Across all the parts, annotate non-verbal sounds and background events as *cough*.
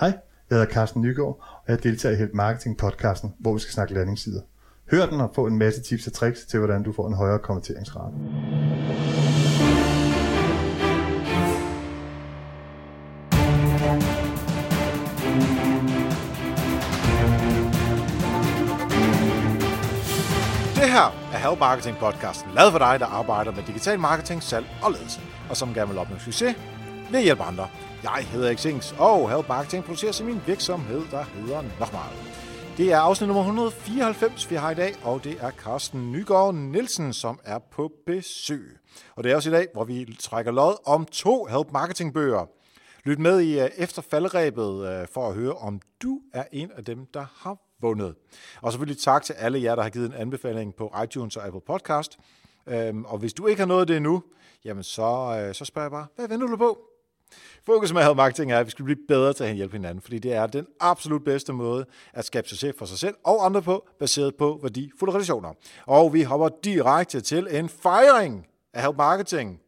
Hej, jeg hedder Carsten Nygaard, og jeg deltager i Help Marketing podcasten, hvor vi skal snakke landingssider. Hør den og få en masse tips og tricks til, hvordan du får en højere konverteringsrate. Det her er Help Marketing podcasten, lavet for dig, der arbejder med digital marketing, salg og ledelse, og som gerne vil opnå succes ved at hjælpe andre. Jeg hedder Xings, og Help Marketing producerer sig min virksomhed, der hedder nok. Det er afsnit nummer 194, vi har i dag, og det er Carsten Nygaard Nielsen, som er på besøg. Og det er også i dag, hvor vi trækker lod om to Help Marketing bøger. Lyt med i øh, efter faldrebet øh, for at høre, om du er en af dem, der har vundet. Og selvfølgelig tak til alle jer, der har givet en anbefaling på iTunes og Apple Podcast. Øhm, og hvis du ikke har nået det endnu, jamen så, øh, så spørger jeg bare, hvad venter du på? Fokus med Help Marketing er, at vi skal blive bedre til at hjælpe hinanden, fordi det er den absolut bedste måde at skabe succes for sig selv og andre på, baseret på værdifulde relationer. Og vi hopper direkte til en fejring af Help Marketing,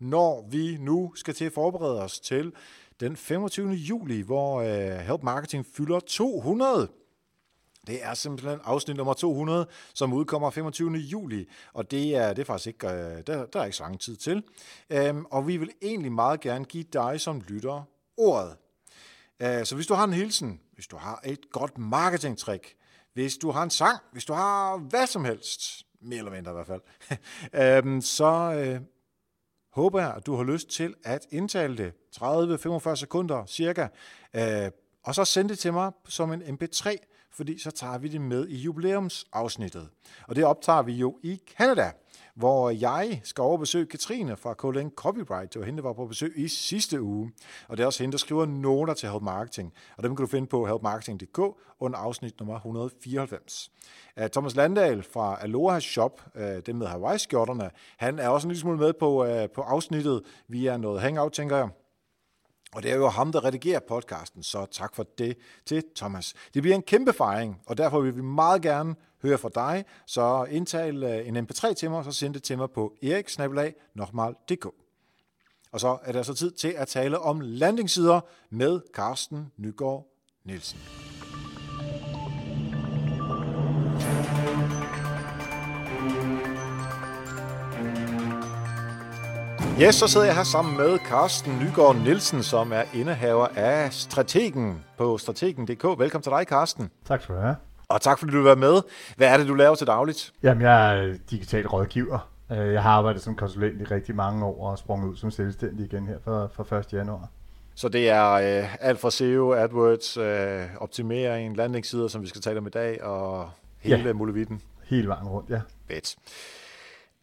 når vi nu skal til at forberede os til den 25. juli, hvor øh, Help Marketing fylder 200. Det er simpelthen afsnit nummer 200, som udkommer 25. juli, og det er, det er faktisk ikke, øh, der, der er ikke så lang tid til. Um, og vi vil egentlig meget gerne give dig som lytter ordet. Uh, så hvis du har en hilsen, hvis du har et godt marketingtrick, hvis du har en sang, hvis du har hvad som helst, mere eller mindre i hvert fald, um, *laughs* så øh, håber jeg, at du har lyst til at indtale det 30-45 sekunder cirka, øh, og så sende det til mig som en mp3, fordi så tager vi det med i jubilæumsafsnittet. Og det optager vi jo i Canada, hvor jeg skal overbesøge Katrine fra KLN Copyright. Det var hende, der var på besøg i sidste uge. Og det er også hende, der skriver noter til Help Marketing. Og dem kan du finde på helpmarketing.dk under afsnit nummer 194. Øh, Thomas Landahl fra Aloha Shop, øh, dem med Hawaii-skjorterne, han er også en lille smule med på, øh, på afsnittet via noget hangout, tænker jeg. Og det er jo ham, der redigerer podcasten, så tak for det til Thomas. Det bliver en kæmpe fejring, og derfor vil vi meget gerne høre fra dig. Så indtal øh, en mp3 til mig, og så send det til mig på eriksnabelag.dk. Og så er det altså tid til at tale om landingssider med Carsten Nygaard Nielsen. Yes, så sidder jeg her sammen med Carsten Nygaard Nielsen, som er indehaver af Strategen på strategen.dk. Velkommen til dig, Carsten. Tak skal du have. Og tak fordi du vil være med. Hvad er det, du laver til dagligt? Jamen, jeg er digital rådgiver. Jeg har arbejdet som konsulent i rigtig mange år og sprunget ud som selvstændig igen her fra, fra 1. januar. Så det er øh, alt fra SEO, AdWords, øh, optimering, landingssider, som vi skal tale om i dag, og hele ja. muligheden. Hele vejen rundt, ja. Fedt.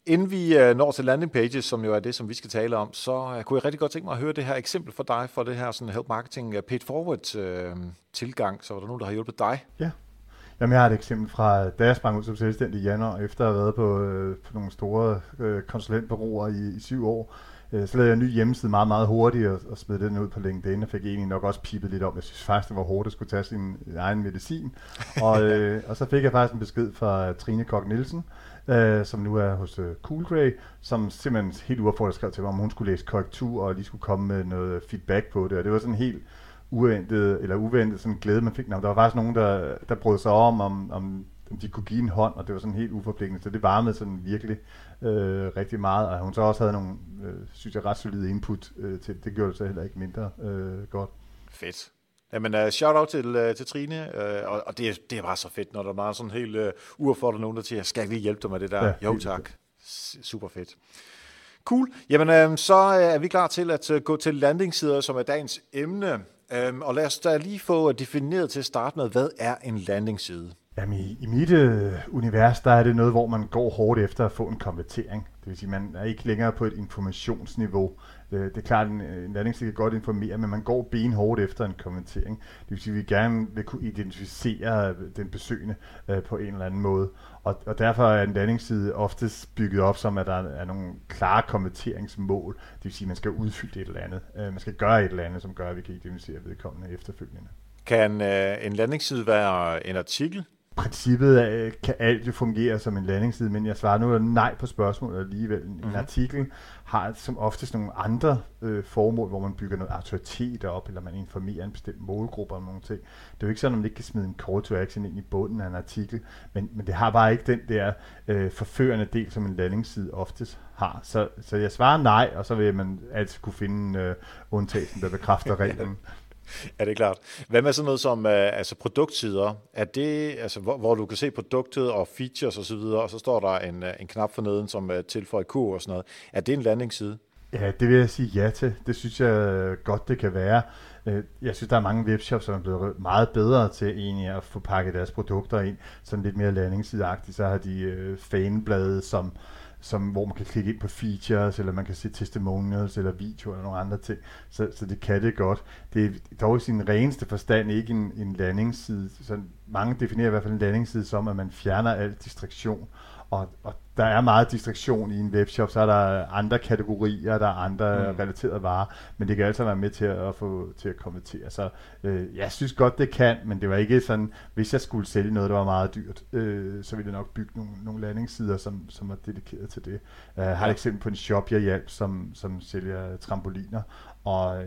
Inden vi øh, når til landing pages, som jo er det, som vi skal tale om, så øh, kunne jeg rigtig godt tænke mig at høre det her eksempel for dig, for det her sådan help marketing paid forward øh, tilgang. Så var der nogen, der har hjulpet dig? Ja. Jamen, jeg har et eksempel fra, da jeg sprang ud som selvstændig i januar, efter at have været på, øh, på nogle store øh, konsulentbureauer i, i syv år. Øh, så lavede jeg en ny hjemmeside meget, meget hurtigt og, og smed den ud på LinkedIn, og fik egentlig nok også pipet lidt om. Jeg synes faktisk, det var hårdt at skulle tage sin egen medicin. Og, *laughs* øh, og så fik jeg faktisk en besked fra Trine Kok Nielsen, øh, som nu er hos øh, Cool Grey, som simpelthen helt uaffordret skrev til mig, om hun skulle læse korrektur og lige skulle komme med noget feedback på det. Og det var sådan helt uventet, eller uventet sådan glæde, man fik. Nå, der var faktisk nogen, der, der brød sig om, om, om om de kunne give en hånd, og det var sådan helt uforpligtende, så det varmede sådan virkelig øh, rigtig meget, og hun så også havde nogle, øh, synes jeg, ret solide input øh, til det, gjorde det så heller ikke mindre øh, godt. Fedt. Jamen, uh, shout out til, uh, til Trine, uh, og, og det, er, det er bare så fedt, når der er sådan helt uh, uaffordret nogen, der siger, skal jeg lige hjælpe dig med det der? Ja, jo tak. Super fedt. Cool. Jamen, uh, så er vi klar til at uh, gå til landingssider, som er dagens emne. Øhm, og lad os da lige få defineret til at starte med, hvad er en landingsside? Jamen, i, i mit øh, univers, der er det noget, hvor man går hårdt efter at få en konvertering. Det vil sige, man er ikke længere på et informationsniveau. Det, det er klart, en, øh, en landingsside kan godt informere, men man går benhårdt efter en konvertering. Det vil sige, at vi gerne vil kunne identificere øh, den besøgende øh, på en eller anden måde. Og, og derfor er en landingsside oftest bygget op som, at der er nogle klare konverteringsmål. Det vil sige, at man skal udfylde et eller andet. Øh, man skal gøre et eller andet, som gør, at vi kan identificere vedkommende efterfølgende. Kan øh, en landingsside være en artikel? Princippet af, kan alt jo fungere som en landingsside, men jeg svarer nu nej på spørgsmålet alligevel. En mm-hmm. artikel har som oftest nogle andre øh, formål, hvor man bygger noget autoritet op, eller man informerer en bestemt målgruppe om nogle ting. Det er jo ikke sådan, at man ikke kan smide en call to action ind i bunden af en artikel, men, men det har bare ikke den der øh, forførende del, som en landingsside oftest har. Så, så jeg svarer nej, og så vil man altid kunne finde øh, undtagelsen, der bekræfter *laughs* reglen. *laughs* Ja, det er klart. Hvad med sådan noget som øh, altså produktsider? Er det, altså, hvor, hvor du kan se produktet og features osv., og, og så står der en, øh, en knap for neden, som uh, tilføjer kur og sådan noget. Er det en landingsside? Ja, det vil jeg sige ja til. Det synes jeg godt, det kan være. Jeg synes, der er mange webshops, som er blevet meget bedre til egentlig at få pakket deres produkter ind, sådan lidt mere landingssideagtigt. Så har de fanblade, som, som, hvor man kan klikke ind på features, eller man kan se testimonials, eller video, eller nogle andre ting. Så, så det kan det godt. Det er dog i sin reneste forstand ikke en, en landingsside. Så mange definerer i hvert fald en landingsside som, at man fjerner al distraktion. Og, og der er meget distraktion i en webshop, så er der andre kategorier, der er andre mm. relaterede varer, men det kan altså være med til at få til at konvertere. Så øh, jeg synes godt, det kan, men det var ikke sådan, hvis jeg skulle sælge noget, der var meget dyrt, øh, så ville jeg nok bygge nogle, nogle landingssider, som, som er dedikeret til det. Jeg har et eksempel på en shop, jeg hjalp, som, som sælger trampoliner, og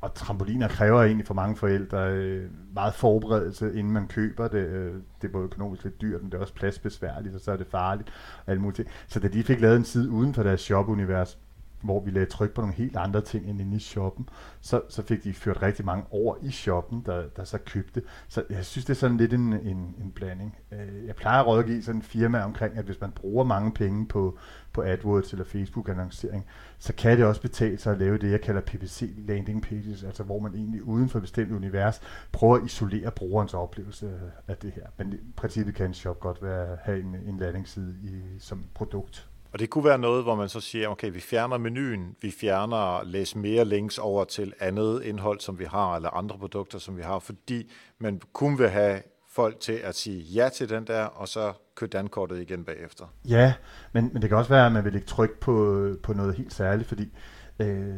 og trampoliner kræver egentlig for mange forældre øh, meget forberedelse, inden man køber det. Øh, det er både økonomisk lidt dyrt, men det er også pladsbesværligt, og så er det farligt. Og alt muligt. Så da de fik lavet en side uden for deres shop-univers, hvor vi lagde tryk på nogle helt andre ting end inde i shoppen, så, så fik de ført rigtig mange over i shoppen, der, der så købte. Så jeg synes, det er sådan lidt en, en, en blanding. Øh, jeg plejer at rådgive sådan en firma omkring, at hvis man bruger mange penge på, på AdWords eller Facebook-annoncering, så kan det også betale sig at lave det, jeg kalder PPC landing pages, altså hvor man egentlig uden for bestemt univers prøver at isolere brugerens oplevelse af det her. Men i princippet kan en shop godt være, have en, en landingsside i, som produkt. Og det kunne være noget, hvor man så siger, okay, vi fjerner menuen, vi fjerner læs mere links over til andet indhold, som vi har, eller andre produkter, som vi har, fordi man kun vil have folk til at sige ja til den der, og så købe dankortet igen bagefter. Ja, men, men det kan også være, at man vil lægge tryk på, på noget helt særligt, fordi øh,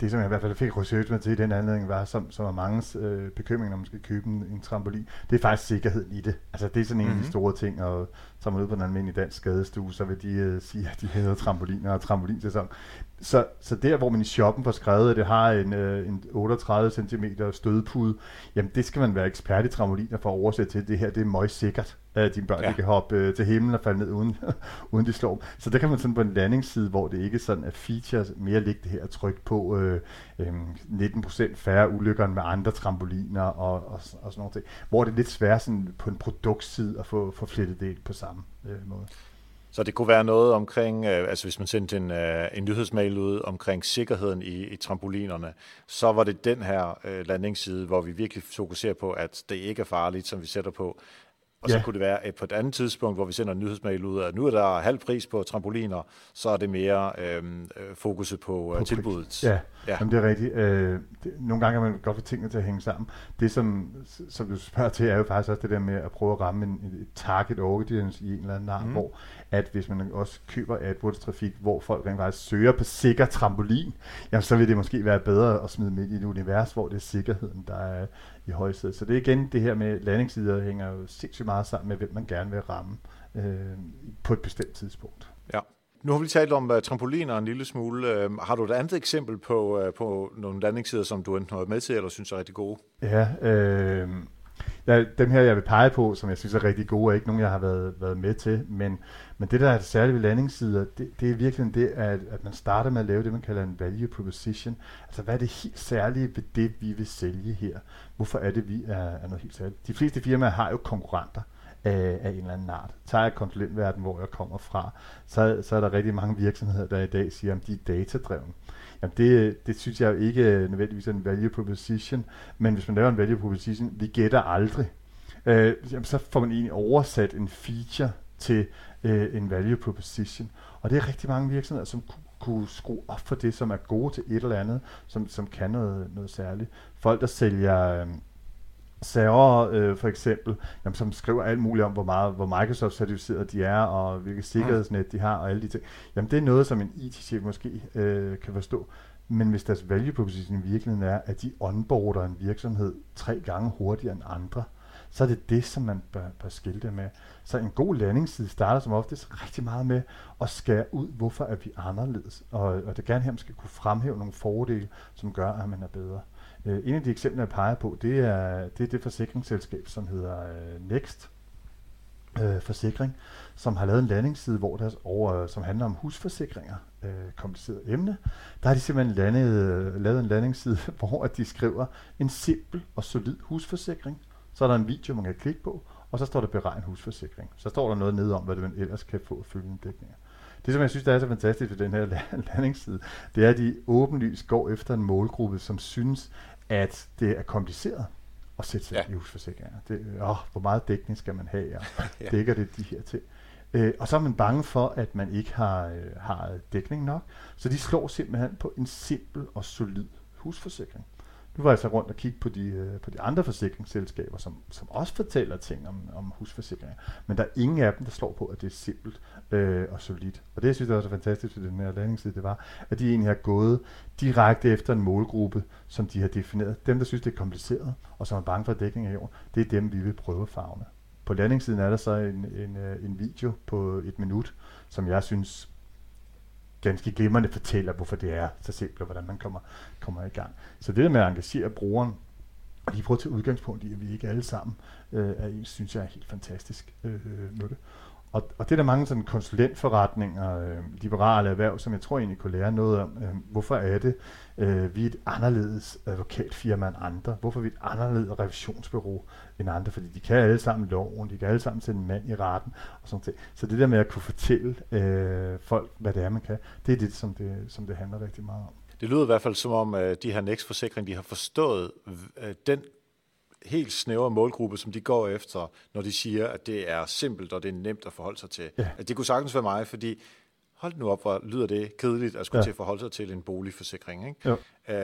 det, som jeg i hvert fald fik research med til i den anledning, var, som, som er mange øh, bekymring, når man skal købe en, en trampolin, det er faktisk sikkerheden i det. Altså det er sådan en mm-hmm. af de mhm. store ting, og tager man ud på en almindelig dansk skadestue, så vil de øh, sige, at de hedder trampoliner og trampolinsæson. Så, så der, hvor man i shoppen får skrevet, at det har en, øh, en 38 cm stødpude, jamen det skal man være ekspert i trampoliner for at oversætte til. Det her, det er meget sikkert, at dine børn ja. kan hoppe øh, til himlen og falde ned, uden, *laughs* uden de slår dem. Så der kan man sådan på en landingsside, hvor det ikke sådan er features, mere ligge det her tryk på øh, øh, 19% færre ulykker med andre trampoliner og, og, og sådan noget. Hvor det er lidt svært sådan på en produktside at få, få flettet det på samme øh, måde. Så det kunne være noget omkring, øh, altså hvis man sendte en, øh, en nyhedsmail ud omkring sikkerheden i, i trampolinerne, så var det den her øh, landingsside, hvor vi virkelig fokuserer på, at det ikke er farligt, som vi sætter på. Og ja. så kunne det være et på et andet tidspunkt, hvor vi sender en nyhedsmail ud, at nu er der halv pris på trampoliner, så er det mere øhm, øh, fokuset på, øh, på tilbuddet. Ja, ja. Jamen, det er rigtigt. Øh, det, nogle gange kan man godt få tingene til at hænge sammen. Det, som, som du spørger til, er jo faktisk også det der med at prøve at ramme en, et target audience i en eller anden art, mm. hvor at hvis man også køber AdWords-trafik, hvor folk rent faktisk søger på sikker trampolin, jamen så vil det måske være bedre at smide midt i et univers, hvor det er sikkerheden, der er i højsædet. Så det er igen det her med landingssider, hænger jo sindssygt meget sammen med, hvem man gerne vil ramme øh, på et bestemt tidspunkt. Ja. Nu har vi talt om uh, trampoliner en lille smule. Uh, har du et andet eksempel på, uh, på nogle landingssider, som du enten har været med til, eller synes er rigtig gode? Ja, øh, jeg, dem her, jeg vil pege på, som jeg synes er rigtig gode, er ikke nogen, jeg har været, været med til, men, men det, der er særligt ved landingssider, det, det er virkelig det, at, at man starter med at lave det, man kalder en value proposition. Altså, hvad er det helt særlige ved det, vi vil sælge her? Hvorfor er det, vi er, er noget helt særligt? De fleste firmaer har jo konkurrenter af, af en eller anden art. Tager jeg konsulentverden, hvor jeg kommer fra, så, så er der rigtig mange virksomheder, der i dag siger, at de er datadrevne. Jamen det, det synes jeg ikke øh, nødvendigvis er en value proposition, men hvis man laver en value proposition, vi gætter aldrig, øh, jamen så får man egentlig oversat en feature til øh, en value proposition. Og det er rigtig mange virksomheder, som kunne, kunne skrue op for det, som er gode til et eller andet, som, som kan noget, noget særligt. Folk, der sælger... Øh, server øh, for eksempel, jamen, som skriver alt muligt om, hvor meget hvor Microsoft certificeret de er, og hvilke sikkerhedsnet de har, og alle de ting. Jamen det er noget, som en IT-chef måske øh, kan forstå. Men hvis deres value proposition i virkeligheden er, at de onboarder en virksomhed tre gange hurtigere end andre, så er det det, som man bør, bør skilte med. Så en god landingsside starter som oftest rigtig meget med at skære ud, hvorfor er vi anderledes. Og, og det gerne her, man skal kunne fremhæve nogle fordele, som gør, at man er bedre. Uh, en af de eksempler, jeg peger på, det er det, er det forsikringsselskab, som hedder øh, Next uh, Forsikring, som har lavet en landingsside, hvor der over, som handler om husforsikringer, uh, kompliceret emne. Der har de simpelthen landet, lavet en landingsside, *laughs* hvor de skriver en simpel og solid husforsikring. Så er der en video, man kan klikke på, og så står der beregn husforsikring. Så står der noget nede om, hvad man ellers kan få følgende dækninger. Det, som jeg synes, der er så fantastisk ved den her *laughs* landingsside, det er, at de åbenlyst går efter en målgruppe, som synes, at det er kompliceret at sætte sig ja. i husforsikringer. Det, åh, hvor meget dækning skal man have, og *laughs* ja. dækker det de her ting. Øh, og så er man bange for, at man ikke har, øh, har dækning nok, så de slår simpelthen på en simpel og solid husforsikring. Nu var jeg så rundt og kigge på de, øh, på de andre forsikringsselskaber, som, som også fortæller ting om, om husforsikringer. Men der er ingen af dem, der slår på, at det er simpelt øh, og solidt. Og det, jeg synes, der er så fantastisk ved den her landingsside, det var, at de egentlig har gået direkte efter en målgruppe, som de har defineret. Dem, der synes, det er kompliceret, og som er bange for dækning af jorden, det er dem, vi vil prøve at fagne. På landingssiden er der så en, en, øh, en video på et minut, som jeg synes ganske glimrende fortæller, hvorfor det er så simpelt, og hvordan man kommer, kommer i gang. Så det der med at engagere brugeren, og lige prøve at tage udgangspunkt i, at vi ikke alle sammen øh, er ens, synes jeg er helt fantastisk øh, øh med det. Og, og det er der mange sådan konsulentforretninger, øh, liberale erhverv, som jeg tror egentlig kunne lære noget om. Øh, hvorfor er det, øh, vi er et anderledes advokatfirma end andre? Hvorfor er vi et anderledes revisionsbureau end andre? Fordi de kan alle sammen loven, de kan alle sammen sætte en mand i retten og sådan noget. Så det der med at kunne fortælle øh, folk, hvad det er, man kan, det er det, som det, som det handler rigtig meget om. Det lyder i hvert fald som om, at de her Next Forsikring, de har forstået øh, den helt snævre målgruppe, som de går efter, når de siger, at det er simpelt og det er nemt at forholde sig til. Ja. At det kunne sagtens være mig, fordi hold nu op, hvor lyder det kedeligt at skulle ja. til at forholde sig til en boligforsikring, ikke? Jo.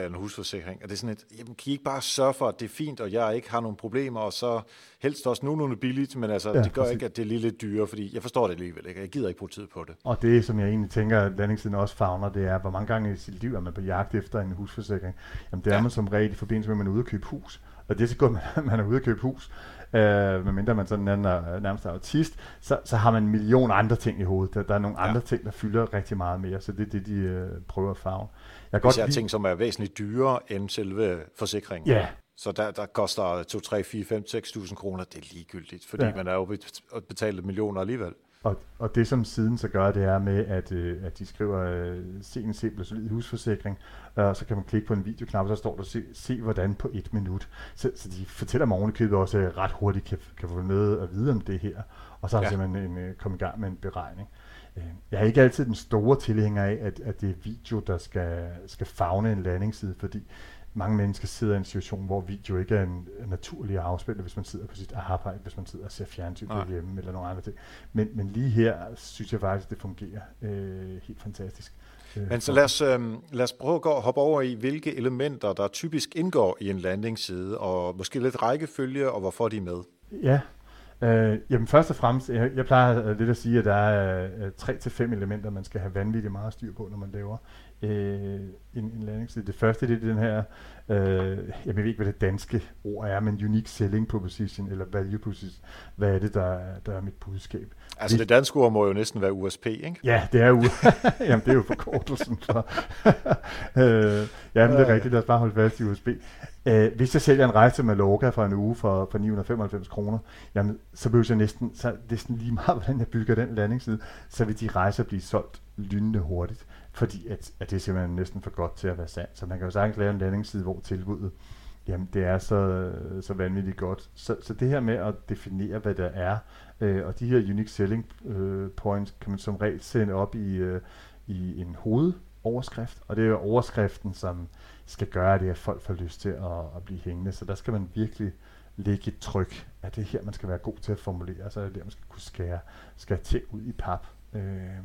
en husforsikring. Og det er sådan et, jamen, kan I ikke bare sørge for, at det er fint, og jeg ikke har nogen problemer, og så helst også nogenlunde billigt, men altså, ja, det gør præcis. ikke, at det er lige lidt dyrere, fordi jeg forstår det alligevel ikke, jeg gider ikke bruge tid på det. Og det, som jeg egentlig tænker, at landingssiden også fagner, det er, hvor mange gange i sit liv er man på jagt efter en husforsikring. Jamen, det er ja. man som regel i forbindelse med, at man er ude at købe hus. Og det er så godt, at *laughs* man er ude at købe hus, øh, medmindre man sådan er nærmest er autist, så, så har man en million andre ting i hovedet. Der, der er nogle ja. andre ting, der fylder rigtig meget mere, så det er det, de øh, prøver at farve. Jeg godt ting, som er væsentligt dyrere end selve forsikringen. Ja. Så der, der koster 2, 3, 4, 5, 6.000 kroner, det er ligegyldigt, fordi ja. man er jo betalt millioner alligevel. Og, og det som siden så gør, det er med, at, øh, at de skriver, øh, se en simpel solid husforsikring, og så kan man klikke på en videoknap, og så står der, se, se hvordan på et minut. Så, så de fortæller mig ovenikøbet også, at ret hurtigt kan, kan få med at vide om det her, og så har ja. simpelthen en, øh, kommet i gang med en beregning. Øh, jeg er ikke altid den store tilhænger af, at, at det er video, der skal, skal fagne en landingsside, fordi mange mennesker sidder i en situation, hvor video ikke er en naturlig afspiller, hvis man sidder på sit arbejde, hvis man sidder og ser fjernsyn hjemme eller nogle andre ting. Men, men lige her synes jeg faktisk, det fungerer øh, helt fantastisk. Øh, men så lad os, øh, lad os prøve at gå, hoppe over i, hvilke elementer, der typisk indgår i en landingsside, og måske lidt rækkefølge, og hvorfor de er med. Ja, Øh, jamen først og fremmest, jeg, jeg plejer lidt at sige, at der er øh, tre til fem elementer, man skal have vanvittigt meget styr på, når man laver øh, en, en landingsside. Det første det er den her, øh, jeg ved ikke, hvad det danske ord er, men unique selling proposition, eller value proposition. Hvad er det, der, der er mit budskab? Altså det, det danske ord må jo næsten være USP, ikke? Ja, det er, u- *laughs* jamen, det er jo forkortelsen for... *laughs* øh, jamen, det er rigtigt, lad os bare holde fast i USP. Øh, hvis jeg sælger en rejse til Mallorca for en uge for, for 995 kroner, jamen, så behøver jeg næsten, så næsten lige meget, *laughs* hvordan jeg bygger den landingsside, så vil de rejser blive solgt lynende hurtigt fordi at, at det er simpelthen næsten for godt til at være sandt. Så man kan jo sagtens lave en landingsside, hvor tilbuddet, jamen det er så, så vanvittigt godt. Så, så det her med at definere, hvad der er, øh, og de her unique selling øh, points, kan man som regel sende op i, øh, i en hovedoverskrift, og det er jo overskriften, som skal gøre det, at folk får lyst til at, at blive hængende. Så der skal man virkelig lægge et tryk, at det er her, man skal være god til at formulere, så er det der, man skal kunne skære, skære til ud i pap. Øh,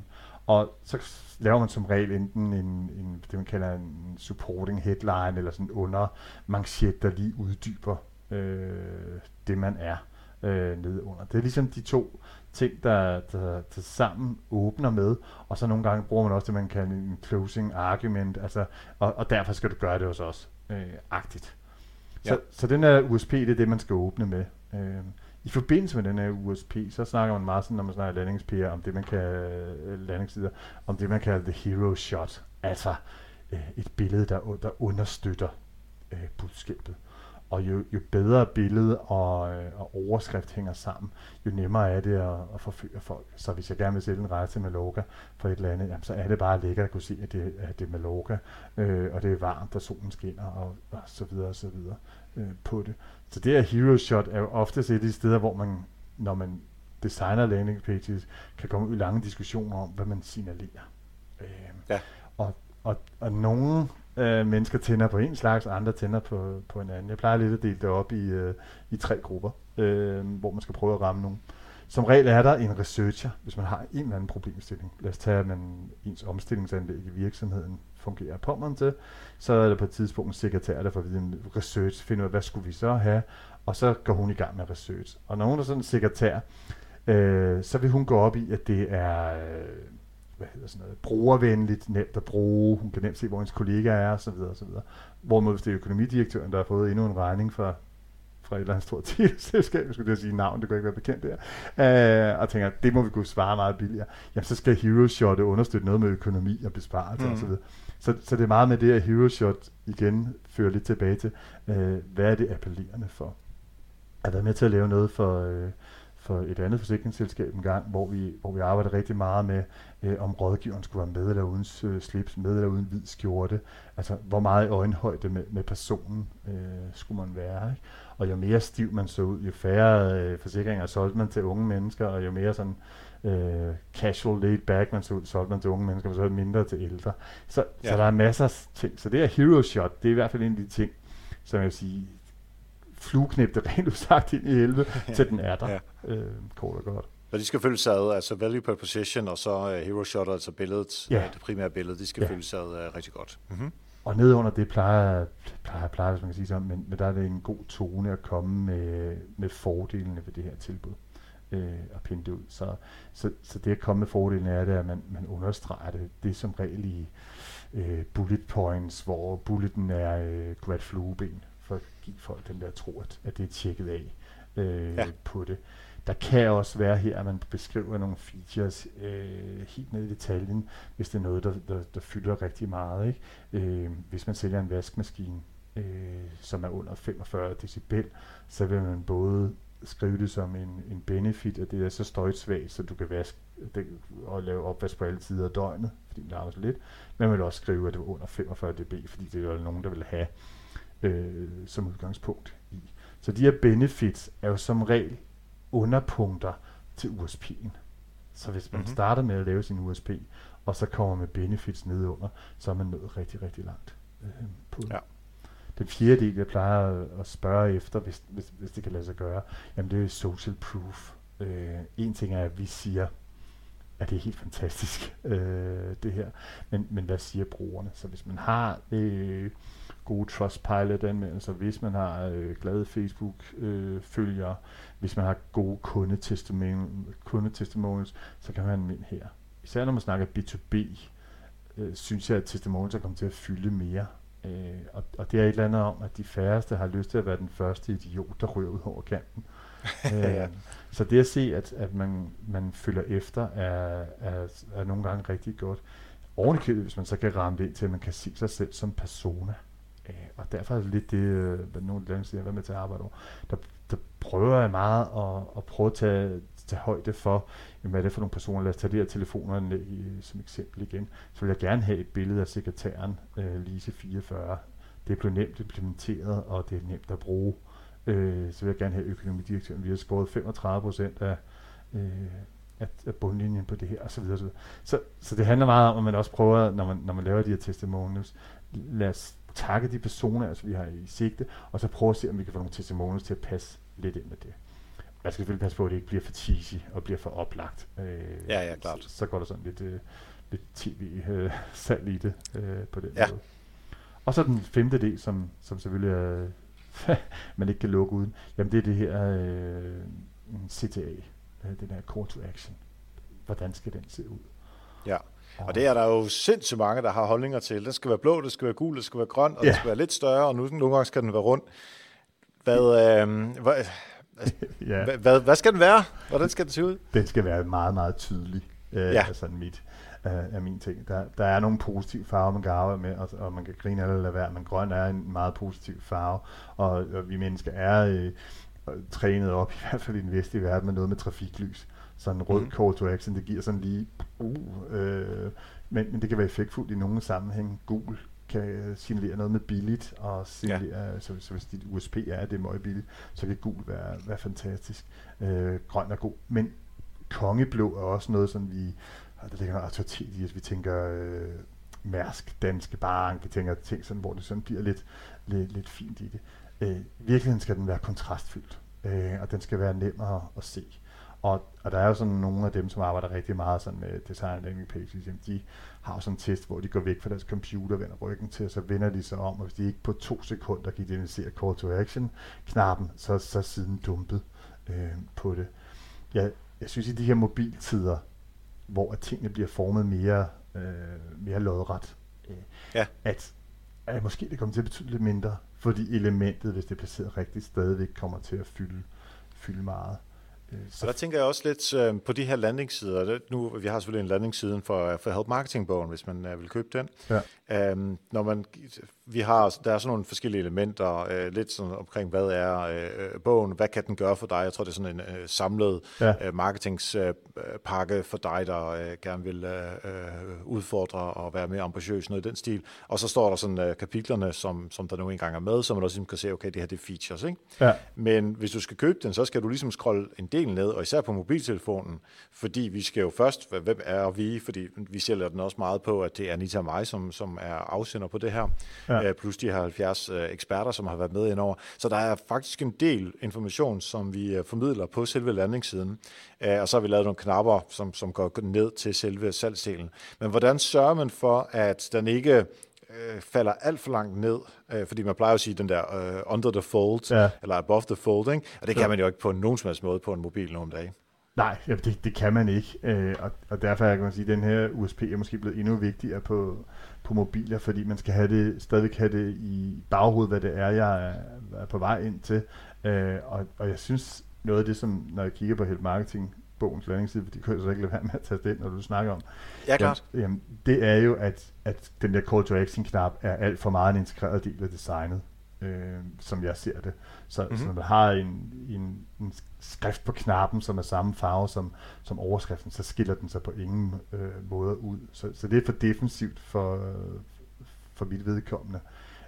og så laver man som regel enten en, en det man kalder en supporting headline, eller sådan under manchet, der lige uddyber øh, det, man er øh, nede under. Det er ligesom de to ting, der, der, der sammen åbner med, og så nogle gange bruger man også det, man kalder en closing argument, altså, og, og derfor skal du gøre det hos os, øh, agtigt. Ja. Så, så den her USP, det er det, man skal åbne med. Øh, i forbindelse med den her USP, så snakker man meget sådan, når man snakker landingspiger, om det, man kan, øh, landingssider, om det, man kalder the hero shot. Altså øh, et billede, der, der understøtter øh, budskabet. Og jo, jo bedre billede og, øh, og overskrift hænger sammen, jo nemmere er det at, at forføre folk. Så hvis jeg gerne vil sælge en rejse til Mallorca for et eller andet, jamen, så er det bare lækkert at kunne se, at det, at det er Mallorca, øh, og det er varmt, og solen skinner, og, og så videre og så videre øh, på det. Så det her hero shot er jo ofte et af de steder, hvor man, når man designer landing pages, kan komme ud i lange diskussioner om, hvad man signalerer. Øh, ja. Og, og, og nogle øh, mennesker tænder på en slags, andre tænder på, på en anden. Jeg plejer lidt at dele det op i, øh, i tre grupper, øh, hvor man skal prøve at ramme nogen. Som regel er der en researcher, hvis man har en eller anden problemstilling. Lad os tage, man ens omstillingsanlæg i virksomheden fungerer man til. Så er der på et tidspunkt en sekretær, der får vide en research, finder ud af, hvad skulle vi så have, og så går hun i gang med research. Og når hun er sådan en sekretær, øh, så vil hun gå op i, at det er øh, hvad hedder sådan noget, brugervenligt, nemt at bruge, hun kan nemt se, hvor hendes kollegaer er, osv. osv. Hvorimod hvis det er økonomidirektøren, der har fået endnu en regning for fra et eller andet stort *laughs* selskab, jeg skulle det sige navn, det kan ikke være bekendt der, øh, og tænker, det må vi kunne svare meget billigere, jamen så skal Hero Shot understøtte noget med økonomi og besparelse mm. osv. Så, så, det er meget med det, at Hero Shot igen fører lidt tilbage til, øh, hvad er det appellerende for? At være med til at lave noget for, øh, for et andet forsikringsselskab en gang, hvor vi, hvor vi arbejder rigtig meget med, øh, om rådgiveren skulle være med eller uden øh, slips, med eller uden hvid skjorte. Altså, hvor meget øjenhøjde med, med personen øh, skulle man være. Ikke? Og jo mere stiv man så ud, jo færre øh, forsikringer solgte man til unge mennesker, og jo mere sådan øh, casual laid back man så ud, solgte man til unge mennesker, og så mindre til ældre. Så, ja. så der er masser af ting. Så det her hero shot, det er i hvert fald en af de ting, som jeg vil sige, flueknæbte rent usagt ind i helvede, *laughs* ja. til den er der, ja. øh, kort og godt. Så de skal følges ad, altså value per position, og så uh, hero shot, altså billedet, ja. det primære billede, de skal ja. følges ad uh, rigtig godt. Mm-hmm. Og nedunder det plejer, plejer, plejer hvis man kan sige sådan, men, men der er det en god tone at komme med, med fordelene ved det her tilbud øh, og pinde det ud. Så, så, så det at komme med fordelen er det, at man, man understreger det. Det er som regel i øh, bullet points, hvor bulleten er øh, glat flueben, for at give folk den der tro, at, at det er tjekket af øh, ja. på det. Der kan også være her, at man beskriver nogle features øh, helt ned i detaljen, hvis det er noget, der, der, der fylder rigtig meget. Ikke? Øh, hvis man sælger en vaskemaskine, øh, som er under 45 decibel, så vil man både skrive det som en, en benefit, at det er så støjsvagt, så du kan vaske det, og lave opvask på alle tider af døgnet, fordi det larmer så lidt. Men man vil også skrive, at det var under 45 dB, fordi det er nogen, der vil have øh, som udgangspunkt i. Så de her benefits er jo som regel underpunkter til USP'en. Så hvis man mm-hmm. starter med at lave sin USP, og så kommer med benefits nedunder, så er man nået rigtig, rigtig langt øh, på ja. Den fjerde del, jeg plejer at spørge efter, hvis, hvis, hvis det kan lade sig gøre, jamen det er social proof. Øh, en ting er, at vi siger, at det er helt fantastisk, øh, det her. Men, men hvad siger brugerne? Så hvis man har øh, gode Trustpilot-anmeldelser, hvis man har øh, glade Facebook-følgere, øh, hvis man har gode kundetestimonials, så kan man ind her. Især når man snakker B2B, øh, synes jeg, at testimonials er kommet til at fylde mere. Øh, og, og det er et eller andet om, at de færreste har lyst til at være den første idiot, der ryger ud over kanten. *laughs* øh, så det at se, at, at man, man følger efter, er, er, er nogle gange rigtig godt. Ovenikøbet, hvis man så kan ramme det ind til, at man kan se sig selv som persona. Øh, og derfor er det lidt det, øh, hvad nogle dem siger, hvad med til at arbejde over. Der, der prøver jeg meget at, at prøve at tage, tage højde for, jamen, hvad er det for nogle personer. Lad os tage de her telefoner som eksempel igen. Så vil jeg gerne have et billede af sekretæren, øh, Lise 44. Det er blevet nemt implementeret, og det er nemt at bruge. Øh, så vil jeg gerne have økonomidirektøren. Vi har skåret 35 procent af, øh, af, af bundlinjen på det her, osv. Så, så, så det handler meget om, at man også prøver, når man, når man laver de her testimonials, lad os takke de personer, altså vi har i sigte, og så prøve at se, om vi kan få nogle testimonials til at passe lidt ind med det. Man skal selvfølgelig passe på, at det ikke bliver for cheesy og bliver for oplagt. Øh, ja, ja, klart. Så, så går der sådan lidt, øh, lidt tv-salg øh, *laughs* i det øh, på den ja. måde. Og så den femte del, som, som selvfølgelig er, *laughs* man ikke kan lukke uden, jamen det er det her øh, CTA, øh, den her call to action. Hvordan skal den se ud? Ja. Og det er der jo sindssygt mange, der har holdninger til. Den skal være blå, det skal være gul, det skal være grøn, og ja. det skal være lidt større, og nu, nogle gange skal den være rund. Hvad, øh, hvad, ja. hvad, hvad, hvad skal den være? Hvordan skal den se ud? Den skal være meget, meget tydelig. Øh, ja. Altså mit, øh, er min ting. Der, der er nogle positive farver, man kan arbejde med, og, og man kan grine eller lade være, men grøn er en meget positiv farve, og, og vi mennesker er øh, trænet op, *laughs* i hvert fald i den vestlige verden, med noget med trafiklys. Så en rød mm. call to action, det giver sådan lige, uh, øh, men, men det kan være effektfuldt i nogle sammenhæng. Gul kan signalere noget med billigt, og signalere, ja. så, så hvis dit USP er, at det er meget billigt, så kan gul være, være fantastisk. Øh, grøn er god, men kongeblå er også noget, som vi, der ligger noget autoritet i, at vi tænker øh, Mærsk, Danske Bank, vi tænker ting sådan, hvor det sådan bliver lidt, lidt, lidt fint i det. Øh, I virkeligheden skal den være kontrastfyldt, øh, og den skal være nem at, at se. Og, og der er jo sådan nogle af dem, som arbejder rigtig meget sådan med design landing pages, de har sådan en test, hvor de går væk fra deres computer, vender ryggen til, og så vender de sig om, og hvis de ikke på to sekunder kan identificere call to action knappen, så, så er siden dumpet øh, på det. Jeg, jeg synes i de her mobiltider, hvor tingene bliver formet mere, øh, mere lodret, øh, ja. at, at måske det kommer til at betyde lidt mindre, fordi elementet, hvis det er placeret rigtigt, stadigvæk kommer til at fylde, fylde meget. Øh, så der tænker jeg også lidt øh, på de her landingssider. Nu, vi har selvfølgelig en landingsside for, for Help Marketing-bogen, hvis man øh, vil købe den. Ja. Øhm, når man, vi har, der er sådan nogle forskellige elementer, øh, lidt sådan omkring, hvad er øh, bogen, hvad kan den gøre for dig? Jeg tror, det er sådan en øh, samlet ja. øh, marketingspakke øh, for dig, der øh, gerne vil øh, øh, udfordre og være mere ambitiøs, noget i den stil. Og så står der sådan øh, kapitlerne, som, som der nu engang er med, så man også ligesom kan se, okay, det her det er features. Ikke? Ja. Men hvis du skal købe den, så skal du ligesom scrolle en del ned, og især på mobiltelefonen, fordi vi skal jo først, hvem er vi, fordi vi sælger den også meget på, at det er Anita og mig, som, som er afsender på det her, ja. Øh, plus de her 70 øh, eksperter, som har været med indover. Så der er faktisk en del information, som vi øh, formidler på selve landingssiden, øh, og så har vi lavet nogle knapper, som, som går ned til selve salgsdelen. Men hvordan sørger man for, at den ikke øh, falder alt for langt ned, øh, fordi man plejer at sige den der øh, under the fold, ja. eller above the fold, ikke? og det kan ja. man jo ikke på nogen som helst måde på en mobil nogle dage. Nej, det, det kan man ikke, øh, og, og derfor kan man sige, at den her USP er måske blevet endnu vigtigere på, på mobiler, fordi man skal have det, stadigvæk have det i baghovedet, hvad det er, jeg er, er på vej ind til. Øh, og, og jeg synes, noget af det, som når jeg kigger på helt marketing, bogens landingsside, fordi kan jeg så ikke lade være med at tage den, når du snakker om. Ja, klart. Jamen, jamen, det er jo, at, at den der call to action knap er alt for meget en integreret del af designet, øh, som jeg ser det. Så, mm-hmm. så når man har en, en, en skrift på knappen, som er samme farve som, som overskriften, så skiller den sig på ingen øh, måde ud. Så, så det er for defensivt for, for mit vedkommende.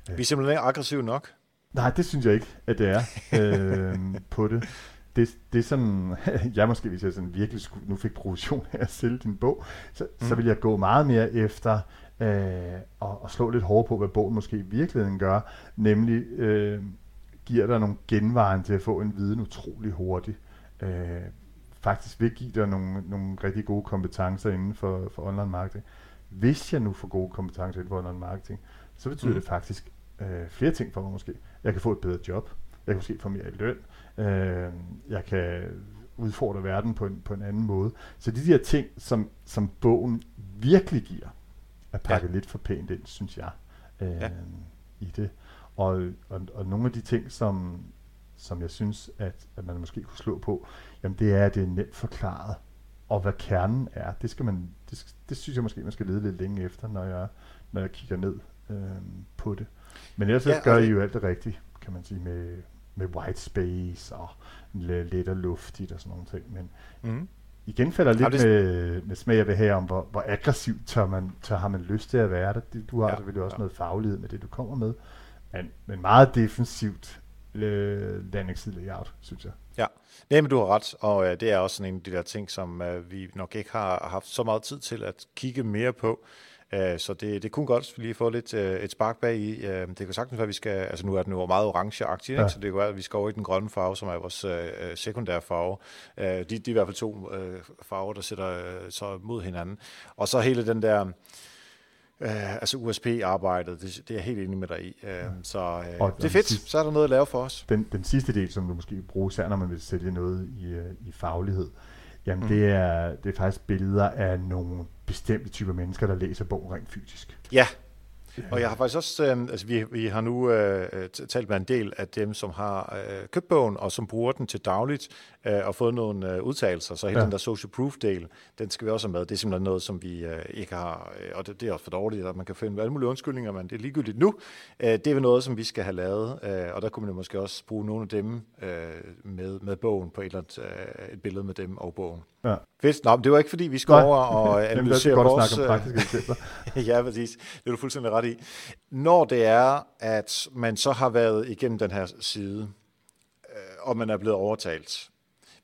Vi er simpelthen ikke aggressive nok. Nej, det synes jeg ikke, at det er øh, *laughs* på det det, det er sådan, *laughs* jeg måske, hvis jeg sådan virkelig skulle, nu fik provision af at sælge din bog, så, mm. så vil jeg gå meget mere efter øh, og, og slå lidt hårdere på, hvad bogen måske i virkeligheden gør, nemlig øh, giver dig nogle genvejen til at få en viden utrolig hurtigt. Øh, faktisk vil give dig nogle, nogle rigtig gode kompetencer inden for, for online marketing. Hvis jeg nu får gode kompetencer inden for online marketing, så betyder mm. det faktisk øh, flere ting for mig måske. Jeg kan få et bedre job. Jeg kan måske få mere i løn. Øh, jeg kan udfordre verden på en, på en anden måde. Så de der ting, som, som bogen virkelig giver, er pakket ja. lidt for pænt ind, synes jeg, øh, ja. i det. Og, og, og nogle af de ting, som, som jeg synes, at, at man måske kunne slå på, jamen det er, at det er nemt forklaret. Og hvad kernen er, det, skal man, det, det synes jeg måske, man skal lede lidt længe efter, når jeg, når jeg kigger ned øh, på det. Men ellers ja, gør I jo alt det rigtigt, kan man sige, med, med white space og lidt og luftigt og sådan nogle ting. Men mm. Igen falder lidt det... med, med smag af her om, hvor, hvor aggressivt tør man, tør har man lyst til at være der. Du har ja, selvfølgelig også ja. noget faglighed med det, du kommer med. Men, men meget defensivt øh, landingsside layout, synes jeg. Ja, Nej, men du har ret, og øh, det er også sådan en af de der ting, som øh, vi nok ikke har haft så meget tid til at kigge mere på. Øh, så det, det kunne godt lige få lidt øh, et spark bag i. Øh, det kan sagtens være, at vi skal, altså nu er den jo meget orangeagtig, ja. så det kan være, at vi skal over i den grønne farve, som er vores sekundære farve. de, de er i hvert fald to farver, der sætter så mod hinanden. Og så hele den der... Uh, altså USP-arbejdet, det, det er jeg helt enig med dig i. Ja. Så uh, det er fedt, sidste, så er der noget at lave for os. Den, den sidste del, som du måske bruger især når man vil sælge noget i, i faglighed, jamen mm. det, er, det er faktisk billeder af nogle bestemte typer mennesker, der læser bogen rent fysisk. Ja, Og jeg har faktisk også, øh, altså vi, vi har nu øh, talt med en del af dem, som har øh, købt bogen, og som bruger den til dagligt, øh, og fået nogle øh, udtalelser. Så hele ja. den der social proof-del, den skal vi også have med. Det er simpelthen noget, som vi øh, ikke har, øh, og det, det er også for dårligt, at man kan finde alle mulige undskyldninger, men det er ligegyldigt nu. Øh, det er noget, som vi skal have lavet, øh, og der kunne man måske også bruge nogle af dem øh, med, med bogen på et eller andet øh, et billede med dem og bogen. Ja. Fedt. Nå, men det var ikke fordi, vi skal Nej. over og *laughs* analysere vores... Snakke om praktiske eksempler. *laughs* ja, præcis. Det er du fuldstændig ret i. Når det er, at man så har været igennem den her side, øh, og man er blevet overtalt,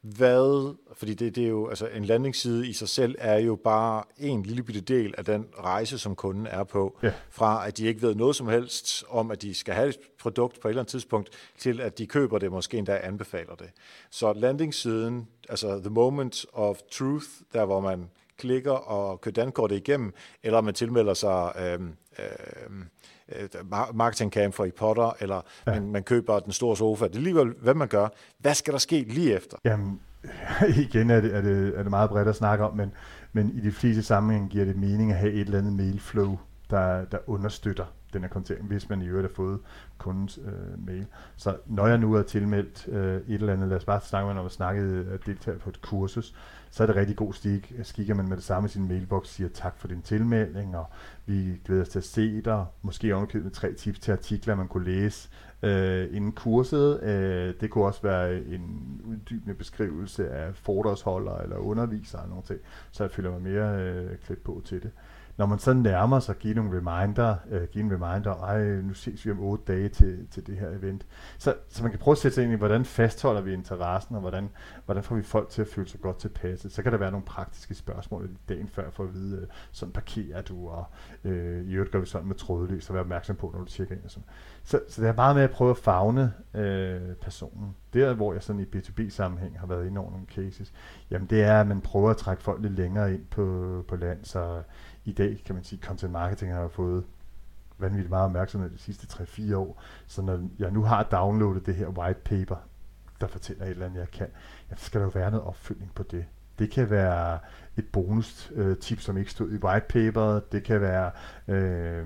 hvad, fordi det, det er jo, altså en landingsside i sig selv er jo bare en lille bitte del af den rejse, som kunden er på, ja. fra at de ikke ved noget som helst om, at de skal have et produkt på et eller andet tidspunkt, til at de køber det, måske endda anbefaler det. Så landingssiden, altså the moment of truth, der hvor man klikker og kører dankortet igennem, eller man tilmelder sig øhm, øh, marketingcamp for i Potter, eller ja. man, man køber den store sofa. Det er alligevel, hvad man gør. Hvad skal der ske lige efter? Jamen, *laughs* igen er det, er det, er det meget bredt at snakke om, men, men i de fleste sammenhænge giver det mening at have et eller andet mailflow, der, der understøtter den her kontering, hvis man i øvrigt har fået kundens øh, mail. Så når jeg nu er tilmeldt øh, et eller andet, lad os bare snakke om at snakke at deltage på et kursus, så er det rigtig god stik. Skikker man med det samme i sin mailbox, siger tak for din tilmelding, og vi glæder os til at se dig. Måske ovenikøbet med tre tips til artikler, man kunne læse øh, inden kurset. Øh, det kunne også være en uddybende beskrivelse af foredragsholder eller underviser eller nogle ting, så jeg føler mig mere øh, klædt på til det når man sådan nærmer sig, give nogle reminder, øh, give en reminder, ej, nu ses vi om otte dage til, til det her event. Så, så man kan prøve at sætte sig ind i, hvordan fastholder vi interessen, og hvordan, hvordan får vi folk til at føle sig godt tilpasset. Så kan der være nogle praktiske spørgsmål dagen før, for at vide, øh, sådan parkerer du, og øh, i øvrigt gør vi sådan med trådløs, og være opmærksom på, når du tjekker ind og sådan. Så, så det er meget med at prøve at fagne øh, personen. Der, hvor jeg sådan i B2B-sammenhæng har været inde over nogle cases, jamen det er, at man prøver at trække folk lidt længere ind på, på land, så i dag kan man sige, content marketing har fået vanvittigt meget opmærksomhed de sidste 3-4 år. Så når jeg nu har downloadet det her white paper, der fortæller et eller andet, jeg kan, ja, så skal der jo være noget opfølgning på det. Det kan være et bonus øh, tip, som ikke stod i white paper. Det kan være øh,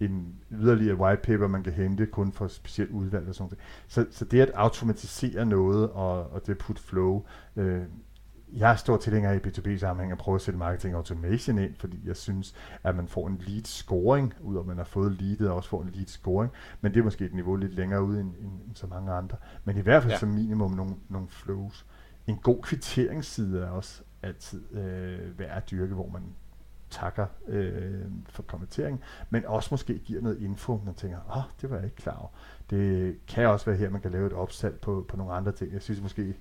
en yderligere white paper, man kan hente kun for specielt udvalg og sådan noget. Så, så det at automatisere noget, og, og det put flow, øh, jeg er stor tilhænger i B2B-sammenhæng at prøve at sætte marketing automation ind, fordi jeg synes, at man får en lead scoring, ud af at man har fået leadet og også får en lead scoring, men det er måske et niveau lidt længere ude end, end, end så mange andre. Men i hvert fald ja. som minimum nogle, nogle flows. En god kvitteringsside er også altid øh, værd at dyrke, hvor man takker øh, for kommentering, men også måske giver noget info, man tænker, åh, oh, det var jeg ikke klar over. Det kan også være her, man kan lave et opsalg på, på nogle andre ting. Jeg synes måske,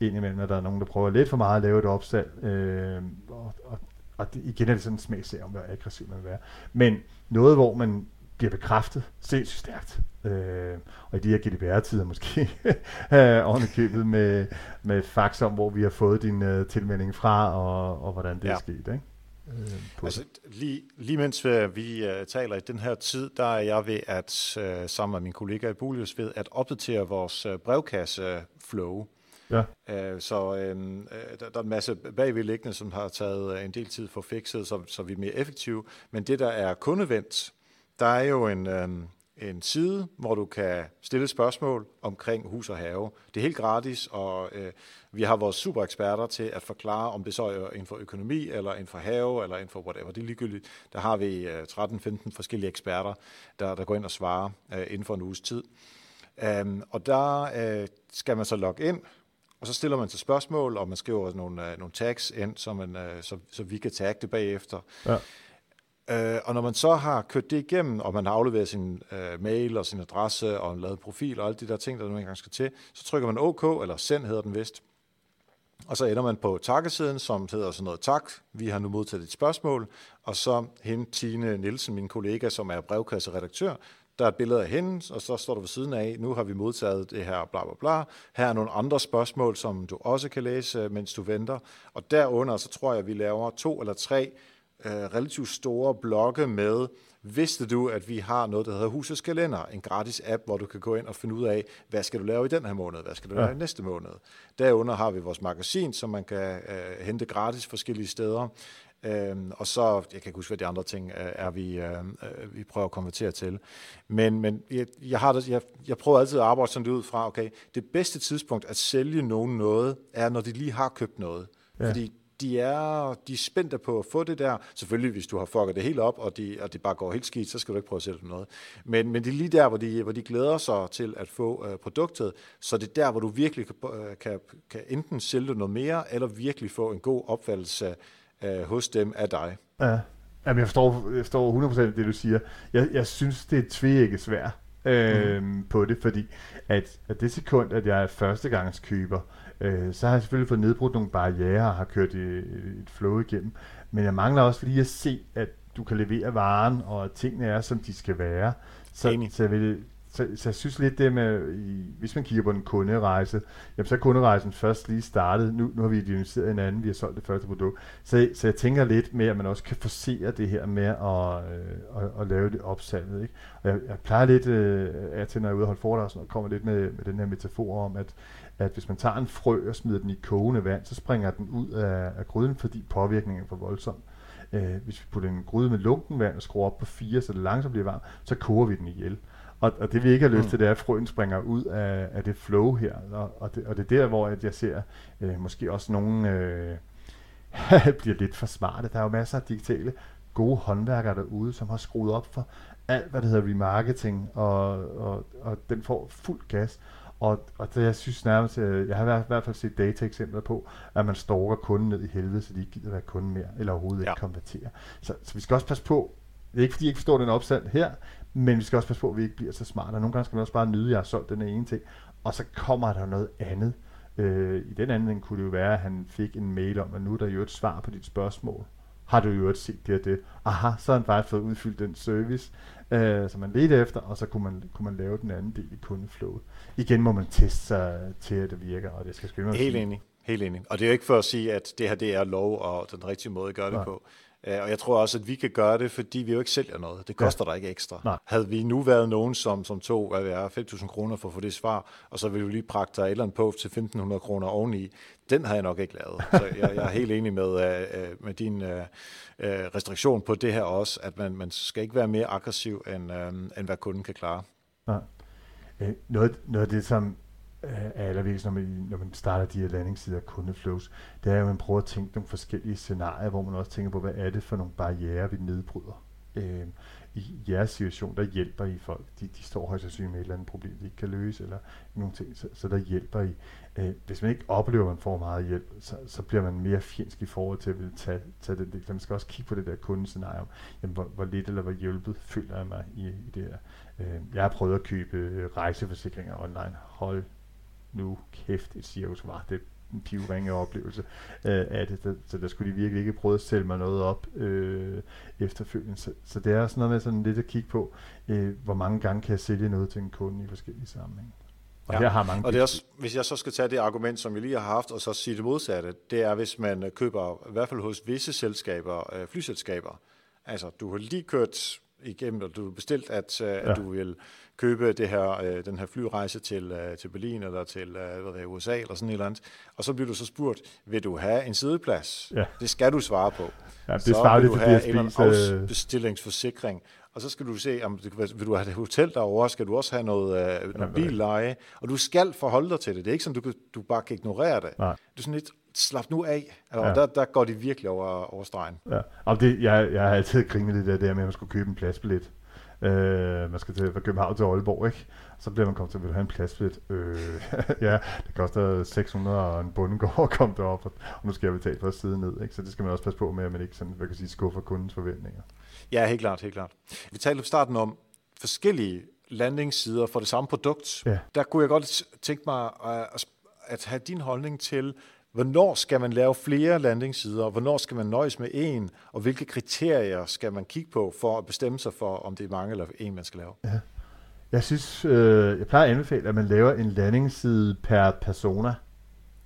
indimellem, at der er nogen, der prøver lidt for meget at lave et opsalg, øh, og, og, og det, igen er det sådan en smagsag om, hvor aggressiv man vil være. Men noget, hvor man bliver bekræftet sindssygt stærkt. Øh, og i de her GDPR-tider måske *laughs* øh, ovenikøbet med, med fax om, hvor vi har fået din uh, tilmelding fra, og, og hvordan det ja. er sket. Ikke? Øh, altså, lige, lige mens vi uh, taler i den her tid, der er jeg ved at, uh, sammen med min kollega i Bulius, ved at opdatere vores uh, brevkasse-flow. Ja. Øh, så øhm, øh, der, der er en masse bagvedliggende, som har taget øh, en del tid for fikset, så, så vi er mere effektive. Men det, der er kundevendt, der er jo en, øh, en side, hvor du kan stille spørgsmål omkring hus og have. Det er helt gratis, og øh, vi har vores supereksperter til at forklare, om det så er inden for økonomi, eller inden for have, eller inden for whatever. Det er ligegyldigt. Der har vi øh, 13-15 forskellige eksperter, der, der går ind og svarer øh, inden for en uges tid. Um, og der øh, skal man så logge ind, og så stiller man til spørgsmål, og man skriver nogle, uh, nogle tags ind, så, man, uh, så, så vi kan tagge det bagefter. Ja. Uh, og når man så har kørt det igennem, og man har afleveret sin uh, mail og sin adresse og lavet profil og alle de der ting, der nu engang skal til, så trykker man OK, eller send hedder den vist. Og så ender man på takkesiden, som hedder sådan noget tak. Vi har nu modtaget et spørgsmål. Og så hende, Tine Nielsen, min kollega, som er brevkasseredaktør, der er et billede af hende, og så står der ved siden af, nu har vi modtaget det her, bla bla bla. Her er nogle andre spørgsmål, som du også kan læse, mens du venter. Og derunder, så tror jeg, at vi laver to eller tre øh, relativt store blokke med, Vidste du, at vi har noget, der hedder Husets Kalender, en gratis app, hvor du kan gå ind og finde ud af, hvad skal du lave i den her måned, hvad skal du ja. lave i næste måned. Derunder har vi vores magasin, som man kan øh, hente gratis forskellige steder. Øhm, og så, jeg kan ikke huske, hvad de andre ting øh, er, vi, øh, øh, vi prøver at konvertere til. Men, men jeg, jeg, har det, jeg, jeg prøver altid at arbejde sådan ud fra, okay, det bedste tidspunkt at sælge nogen noget, er, når de lige har købt noget. Ja. Fordi de er, de er spændte på at få det der. Selvfølgelig, hvis du har fucket det helt op, og, de, og det bare går helt skidt, så skal du ikke prøve at sælge dem noget. Men, men det er lige der, hvor de, hvor de glæder sig til at få uh, produktet, så det er der, hvor du virkelig kan, kan, kan enten sælge noget mere, eller virkelig få en god opfattelse uh, hos dem af dig. Ja. Jamen, jeg forstår, jeg forstår 100% det, du siger. Jeg, jeg synes, det er tvækket svært øh, mm. på det, fordi at, at det sekund, at jeg er førstegangskøber, øh, så har jeg selvfølgelig fået nedbrudt nogle barriere og har kørt et, et flow igennem. Men jeg mangler også lige at se, at du kan levere varen, og at tingene er, som de skal være. Så, så jeg vil så, så jeg synes lidt det med, i, hvis man kigger på en kunderejse, jamen så er kunderejsen først lige startet. Nu, nu har vi identificeret en anden, vi har solgt det første produkt. Så, så jeg tænker lidt med, at man også kan forsere det her med at, øh, at, at lave det opsalget. Ikke? Og jeg, jeg plejer lidt, øh, at til når jeg er ude og holde foredrag, så kommer lidt med, med den her metafor om, at, at hvis man tager en frø og smider den i kogende vand, så springer den ud af, af gryden, fordi påvirkningen er for voldsom. Øh, hvis vi putter en gryde med lunken vand og skruer op på 4, så det langsomt bliver varmt, så koger vi den ihjel. Og, og det vi ikke har lyst mm. til, det er, at frøen springer ud af, af det flow her. Og, og, det, og det er der, hvor jeg ser øh, måske også nogen øh, *laughs* bliver lidt for smarte. Der er jo masser af digitale gode håndværkere derude, som har skruet op for alt, hvad det hedder remarketing, og, og, og den får fuld gas. Og, og det, jeg synes nærmest, øh, jeg har i hvert fald set data-eksempler på, at man stalker kunden ned i helvede, så de ikke gider være kunde mere, eller overhovedet ja. ikke konvertere. Så, så vi skal også passe på, det er ikke fordi, jeg ikke forstår den opstand her, men vi skal også passe på, at vi ikke bliver så smarte. nogle gange skal man også bare nyde, at jeg har solgt den ene ting, og så kommer der noget andet. Øh, I den anden kunne det jo være, at han fik en mail om, at nu er der jo et svar på dit spørgsmål. Har du jo set det og det? Aha, så har han faktisk fået udfyldt den service, øh, som man ledte efter, og så kunne man, kunne man lave den anden del i kundeflowet. Igen må man teste sig til, at det virker, og det skal skrive Helt enig. Helt enig. Og det er jo ikke for at sige, at det her det er lov og den rigtige måde at gøre det Nej. på. Øh, og jeg tror også, at vi kan gøre det, fordi vi jo ikke sælger noget. Det koster ja. dig ikke ekstra. Nej. Havde vi nu været nogen, som, som tog hvad det er, 5.000 kroner for at få det svar, og så ville vi lige pragte et eller andet på til 1.500 kroner oveni, den har jeg nok ikke lavet. Så jeg, jeg er helt enig med, uh, med din uh, restriktion på det her også, at man, man skal ikke være mere aggressiv, end, uh, end hvad kunden kan klare. Nej. Noget, noget af det, som er allervigtigst, når man, når man starter de her landingssider af kundeflows, det er at man prøver at tænke nogle forskellige scenarier, hvor man også tænker på, hvad er det for nogle barriere, vi nedbryder. Øh, I jeres situation, der hjælper I folk. De, de står højst sandsynligt med et eller andet problem, de ikke kan løse, eller nogle ting, så, så der hjælper I. Øh, hvis man ikke oplever, at man får meget hjælp, så, så bliver man mere fjendsk i forhold til at ville tage, tage det. Så man skal også kigge på det der kundescenario. Jamen, hvor, hvor lidt eller hvor hjulpet føler jeg mig i, i det her. Øh, jeg har prøvet at købe rejseforsikringer online. Hold nu kæft et cirkus var det en pivringe oplevelse øh, af det, så, så der skulle de virkelig ikke prøve at sælge mig noget op øh, efterfølgende. Så, så det er sådan noget med sådan lidt at kigge på, øh, hvor mange gange kan jeg sælge noget til en kunde i forskellige sammenhænge. Og ja. her har mange og det er også, hvis jeg så skal tage det argument, som vi lige har haft, og så sige det modsatte, det er, hvis man køber, i hvert fald hos visse selskaber, øh, flyselskaber, altså du har lige kørt igennem, og du bestilt, at, øh, ja. at du vil købe det her, øh, den her flyrejse til, øh, til Berlin eller til øh, hvad det, USA eller sådan et eller andet. Og så bliver du så spurgt, vil du have en sideplads? Ja. Det skal du svare på. Ja, det så vil du have en afbestillingsforsikring. Og så skal du se, om du, vil du have et hotel derovre, skal du også have noget, øh, noget billeje, og du skal forholde dig til det. Det er ikke sådan, du, du bare kan ignorere det. Nej. Du er sådan lidt, slap nu af. Og ja. der, der går de virkelig over, over stregen. Ja. Og det, jeg, jeg har altid grinet det der, der med, at man skulle købe en pladsbillet. Øh, man skal til fra København til Aalborg, ikke? Så bliver man kommet til, at vil have en pladsbillet. Øh, *laughs* ja, det koster 600 og en bundegård at komme derop, og, nu skal jeg betale for at sidde ned, ikke? Så det skal man også passe på med, at man ikke sådan, hvad kan sige, skuffer kundens forventninger. Ja, helt klart, helt klart. Vi talte i starten om forskellige landingssider for det samme produkt. Ja. Der kunne jeg godt tænke mig at, at have din holdning til, Hvornår skal man lave flere landingssider? Hvornår skal man nøjes med en? Og hvilke kriterier skal man kigge på for at bestemme sig for, om det er mange eller en, man skal lave? Ja. Jeg synes, øh, jeg plejer at anbefale, at man laver en landingsside per persona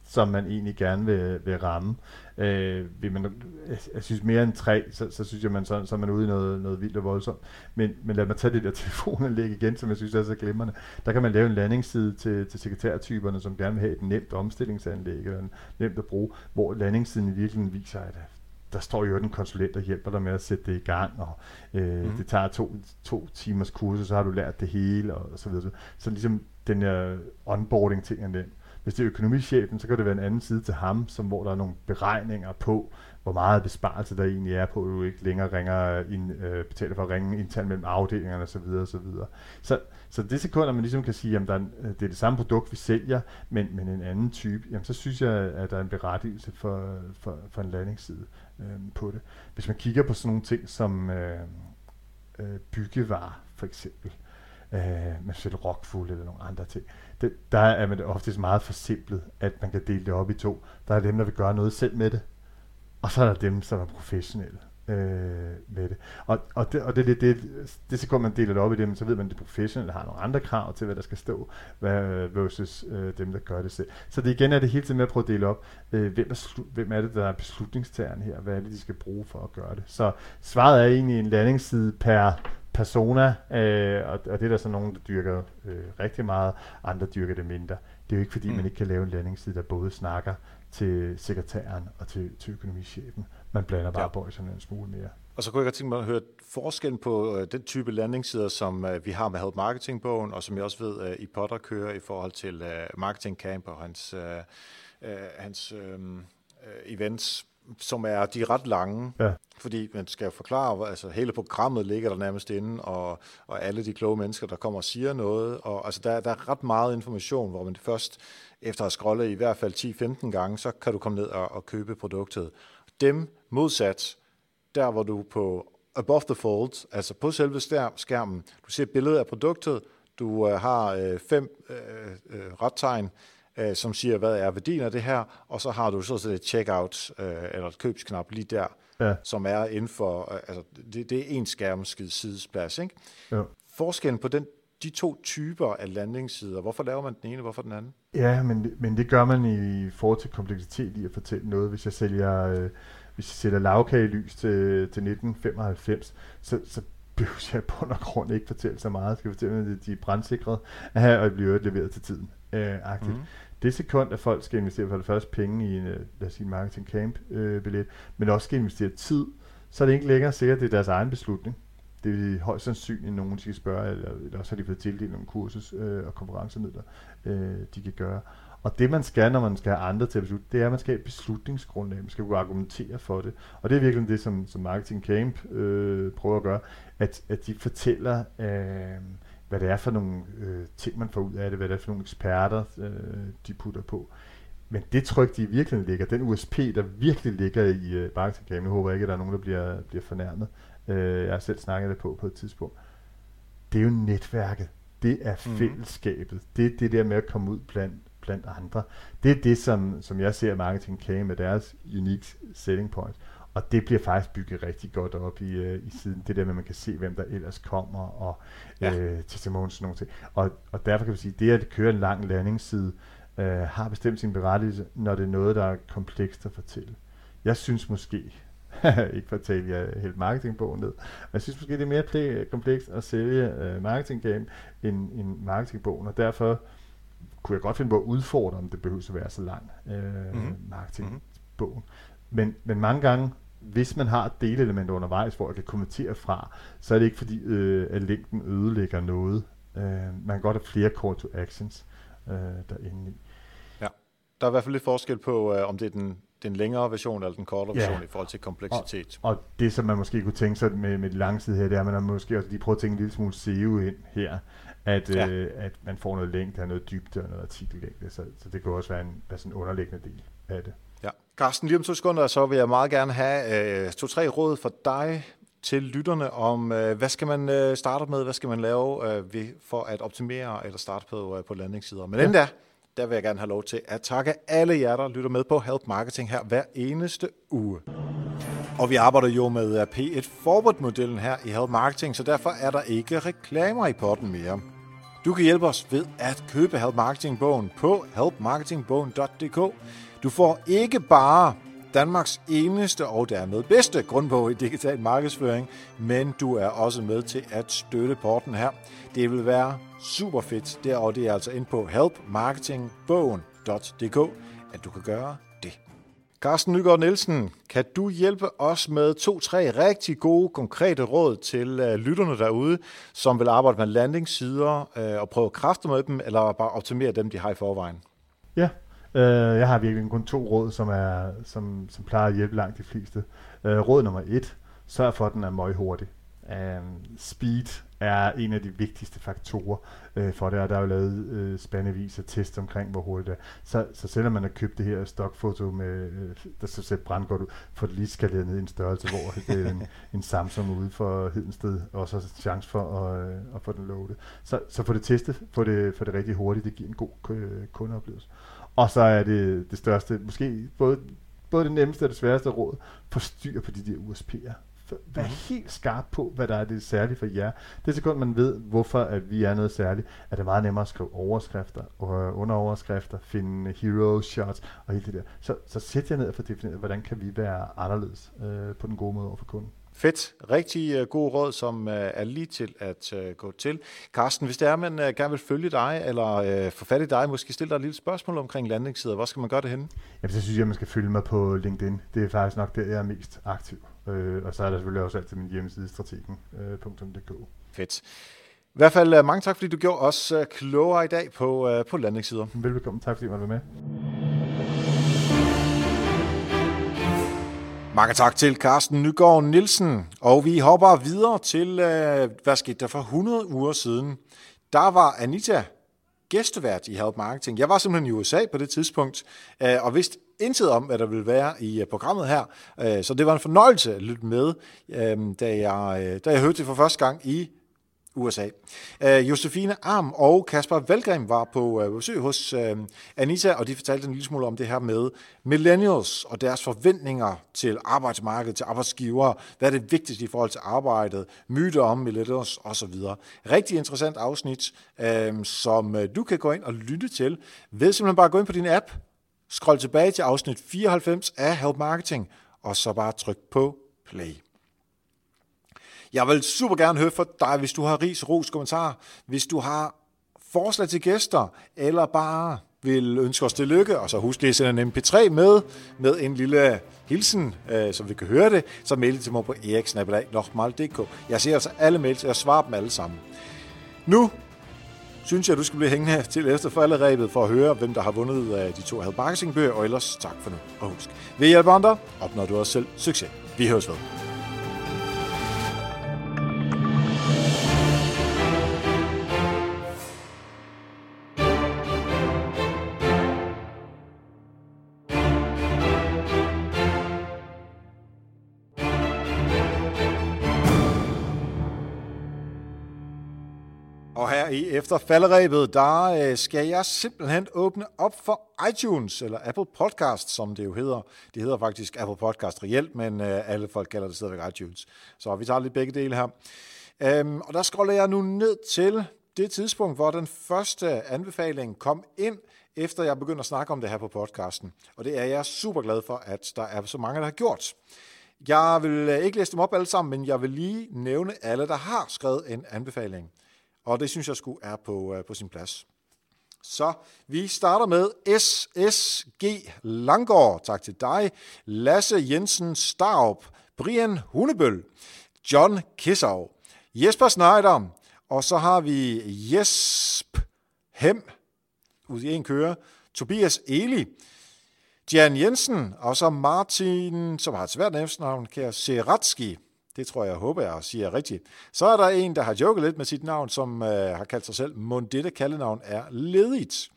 som man egentlig gerne vil, vil ramme. Øh, vil man, jeg, jeg synes mere end tre, så, så synes jeg, man så, så er man ude i noget, noget vildt og voldsomt. Men, men lad mig tage det der *laughs* telefonanlæg igen, som jeg synes er så glimrende. Der kan man lave en landingsside til, til sekretærtyperne, som gerne vil have et nemt omstillingsanlæg, eller en nemt at bruge, hvor landingssiden i virkeligheden viser, at der står jo en konsulent, der hjælper dig med at sætte det i gang, og øh, mm. det tager to, to timers kursus, så har du lært det hele, og så videre. Så ligesom den her onboarding ting er nemt. Hvis det er økonomichefen, så kan det være en anden side til ham, som, hvor der er nogle beregninger på, hvor meget besparelse der egentlig er på, at du ikke længere ringer ind, øh, betaler for at ringe internt mellem afdelingerne osv. Så, videre. Så, så det sekund, at man ligesom kan sige, at øh, det er det samme produkt, vi sælger, men, men en anden type, jamen så synes jeg, at der er en berettigelse for, for, for en landingsside øh, på det. Hvis man kigger på sådan nogle ting som øh, øh, byggevarer for eksempel, øh, med selv rockfuld eller nogle andre ting, det, der er man oftest meget forsimplet, at man kan dele det op i to. Der er dem, der vil gøre noget selv med det, og så er der dem, som er professionelle øh, med det. Og, og, det, og det, det, det, det så man deler det op i dem, så ved man, at de professionelle har nogle andre krav til, hvad der skal stå, hvad, versus øh, dem, der gør det selv. Så det igen er det hele tiden med at prøve at dele op, øh, hvem, er, hvem er det, der er beslutningstageren her, hvad er det, de skal bruge for at gøre det. Så svaret er egentlig en landingsside per persona, øh, og, og det er der så nogen, der dyrker øh, rigtig meget, andre dyrker det mindre. Det er jo ikke fordi, mm. man ikke kan lave en landingsside, der både snakker til sekretæren og til, til økonomichefen. Man blander bare ja. bolserne en smule mere. Og så kunne jeg godt tænke mig at høre forskellen på øh, den type landingssider, som øh, vi har med Help Marketing-bogen, og som jeg også ved, øh, I Potter kører i forhold til øh, Marketing Camp og hans, øh, øh, hans øh, events som er, de er ret lange, ja. fordi man skal forklare, altså hele programmet ligger der nærmest inde, og, og alle de kloge mennesker, der kommer og siger noget, og altså der, der er ret meget information, hvor man først efter at have scrollet i hvert fald 10-15 gange, så kan du komme ned og, og købe produktet. Dem modsat, der hvor du på above the fold, altså på selve skærmen, du ser billedet af produktet, du uh, har uh, fem uh, uh, rettegn, øh, som siger, hvad er værdien af det her, og så har du så et checkout øh, eller et købsknap lige der, ja. som er inden for, øh, altså det, det er en skærmskid sidesplads, ikke? Ja. Forskellen på den, de to typer af landingssider, hvorfor laver man den ene, hvorfor den anden? Ja, men, men det gør man i forhold til kompleksitet i at fortælle noget. Hvis jeg sælger, øh, hvis jeg sælger lavkagelys til, til 1995, så, så behøver jeg på og grund ikke fortælle så meget. Jeg skal fortælle, at de er brandsikret, og bliver leveret til tiden. Øh, mm det sekund, at folk skal investere for det første penge i en, øh, lad os sige, marketing camp øh, billet, men også skal investere tid, så er det ikke længere sikkert, at det er deres egen beslutning. Det er højst sandsynligt, at nogen skal spørge, eller, eller også har de fået tildelt nogle kursus øh, og konferencemidler, øh, de kan gøre. Og det man skal, når man skal have andre til at beslutte, det er, at man skal have et beslutningsgrundlag. Man skal kunne argumentere for det. Og det er virkelig det, som, som Marketing Camp øh, prøver at gøre, at, at de fortæller, øh, hvad det er for nogle øh, ting, man får ud af det, hvad det er for nogle eksperter, øh, de putter på. Men det tryk, de virkelig ligger, den USP, der virkelig ligger i øh, marketing nu håber jeg ikke, at der er nogen, der bliver, bliver fornærmet. Øh, jeg har selv snakket det på på et tidspunkt. Det er jo netværket. Det er mhm. fællesskabet. Mm. Det er det der med at komme ud blandt, blandt andre. Det er det, som, som jeg ser marketing kan med deres unique selling points. Og det bliver faktisk bygget rigtig godt op i, øh, i siden. Det der med, at man kan se, hvem der ellers kommer, og ja. øh, testimonials og sådan nogle ting. Og, og derfor kan vi sige, at det at køre en lang landingsside, øh, har bestemt sin berettigelse, når det er noget, der er komplekst at fortælle. Jeg synes måske, *laughs* ikke for at tale jeg helt marketingbogen ned, men jeg synes måske, det er mere play, komplekst at sælge øh, marketing game end, end marketingbogen, og derfor kunne jeg godt finde på at udfordre, om det behøver at være så lang øh, mm-hmm. marketingbogen. Men, men mange gange, hvis man har delelementer undervejs, hvor jeg kan kommentere fra, så er det ikke fordi, øh, at længden ødelægger noget. Øh, man kan godt have flere call to actions øh, derinde i. Ja, der er i hvert fald lidt forskel på, øh, om det er den, den længere version eller den kortere ja. version i forhold til kompleksitet. Og, og det, som man måske kunne tænke sig med, med de lange side her, det er, at man har måske også lige prøvet at tænke en lille smule SEO ind her, at, ja. øh, at man får noget længde, noget dybde og noget artikellængde, så, så det kan også være en, være sådan en underliggende del af det. Carsten, lige om to sekunder, så vil jeg meget gerne have øh, to-tre råd for dig til lytterne om, øh, hvad skal man øh, starte med, hvad skal man lave øh, ved, for at optimere eller starte på, øh, på landingssider. Men ja. inden da, der vil jeg gerne have lov til at takke alle jer, der lytter med på Help Marketing her hver eneste uge. Og vi arbejder jo med P1 Forward-modellen her i Help Marketing, så derfor er der ikke reklamer i potten mere. Du kan hjælpe os ved at købe Help Marketing-bogen på helpmarketingbogen.dk. Du får ikke bare Danmarks eneste og dermed bedste grundbog i digital markedsføring, men du er også med til at støtte porten her. Det vil være super fedt, der og det er altså ind på helpmarketingbogen.dk, at du kan gøre det. Carsten Nygaard Nielsen, kan du hjælpe os med to-tre rigtig gode, konkrete råd til øh, lytterne derude, som vil arbejde med landingssider øh, og prøve kræfter med dem, eller bare optimere dem, de har i forvejen? Ja, øh, jeg har virkelig kun to råd, som, er, som, som plejer at hjælpe langt de fleste. Øh, råd nummer et, sørg for, at den er meget hurtig. Øh, speed er en af de vigtigste faktorer øh, for det, og der er jo lavet øh, spandevis af test omkring, hvor hurtigt det er. Så, så selvom man har købt det her stokfoto, med, øh, der så ser brandgodt ud, får det lige skaleret ned i en størrelse, hvor *laughs* det er en, en Samsung ude for Hedensted også har chance for at, øh, at få den loadet. Så, så få det testet, få det, få det rigtig hurtigt, det giver en god øh, kundeoplevelse. Og så er det det største, måske både, både det nemmeste og det sværeste råd, få styr på de der USP'er Vær mm. helt skarp på, hvad der er det særlige for jer. Det sekund, man ved, hvorfor at vi er noget særligt, er det meget nemmere at skrive overskrifter, og underoverskrifter, finde hero shots og hele det der. Så, så sæt jer ned og få defineret, hvordan kan vi være anderledes øh, på den gode måde over for kunden. Fedt. Rigtig uh, god råd, som uh, er lige til at uh, gå til. Carsten, hvis det er, man uh, gerne vil følge dig, eller uh, få fat i dig, måske stille dig et lille spørgsmål omkring landingssider. Hvor skal man gøre det henne? Jamen, så synes jeg, man skal følge mig på LinkedIn. Det er faktisk nok der, jeg er mest aktiv. Øh, og så er der selvfølgelig også altid min hjemmeside, strategen.dk. Øh, Fedt. I hvert fald mange tak, fordi du gjorde os klogere i dag på, på landingssider. Velbekomme. Tak, fordi du var med. Mange tak til Carsten Nygaard Nielsen. Og vi hopper videre til, øh, hvad skete der for 100 uger siden? Der var Anita gæstevært i Help Marketing. Jeg var simpelthen i USA på det tidspunkt, øh, og vidste intet om, hvad der ville være i øh, programmet her. Så det var en fornøjelse at lytte med, da jeg, da jeg hørte det for første gang i USA. Uh, øh, Josefine Arm og Kasper Valgrim var på øh, besøg hos uh, Anita, og de fortalte en lille smule om det her med millennials og deres forventninger til arbejdsmarkedet, til arbejdsgivere, hvad er det vigtigste i forhold til arbejdet, myter om millennials osv. Rigtig interessant afsnit, uh, som du kan gå ind og lytte til ved simpelthen bare at gå ind på din app, scroll tilbage til afsnit 94 af Help Marketing, og så bare tryk på play. Jeg vil super gerne høre fra dig, hvis du har ris, ros, kommentarer, hvis du har forslag til gæster, eller bare vil ønske os tillykke, og så husk lige at sende en mp3 med, med en lille hilsen, øh, så vi kan høre det, så mail det til mig på eriksnabelag.dk. Jeg ser altså alle mails, og jeg svarer dem alle sammen. Nu synes jeg, du skal blive hængende til efter falderæbet for at høre, hvem der har vundet øh, de to Help Marketing bøger, og ellers tak for nu. Og husk, ved hjælp andre, opnår du også selv succes. Vi høres ved. Efter falderæbet, der øh, skal jeg simpelthen åbne op for iTunes, eller Apple Podcast, som det jo hedder. Det hedder faktisk Apple Podcast reelt, men øh, alle folk kalder det stadigvæk iTunes. Så vi tager lidt begge dele her. Øhm, og der scroller jeg nu ned til det tidspunkt, hvor den første anbefaling kom ind, efter jeg begyndte at snakke om det her på podcasten. Og det er jeg super glad for, at der er så mange, der har gjort. Jeg vil øh, ikke læse dem op alle sammen, men jeg vil lige nævne alle, der har skrevet en anbefaling. Og det synes jeg skulle er på, øh, på sin plads. Så vi starter med SSG Langgaard. Tak til dig. Lasse Jensen Starup. Brian Hunebøl. John Kissau. Jesper Schneider. Og så har vi Jesp Hem. Ud i en køre. Tobias Eli. Jan Jensen. Og så Martin, som har et svært navn, kære Seratski. Det tror jeg, håber jeg siger rigtigt. Så er der en, der har joket lidt med sit navn, som øh, har kaldt sig selv, Mund dette kaldenavn er ledigt.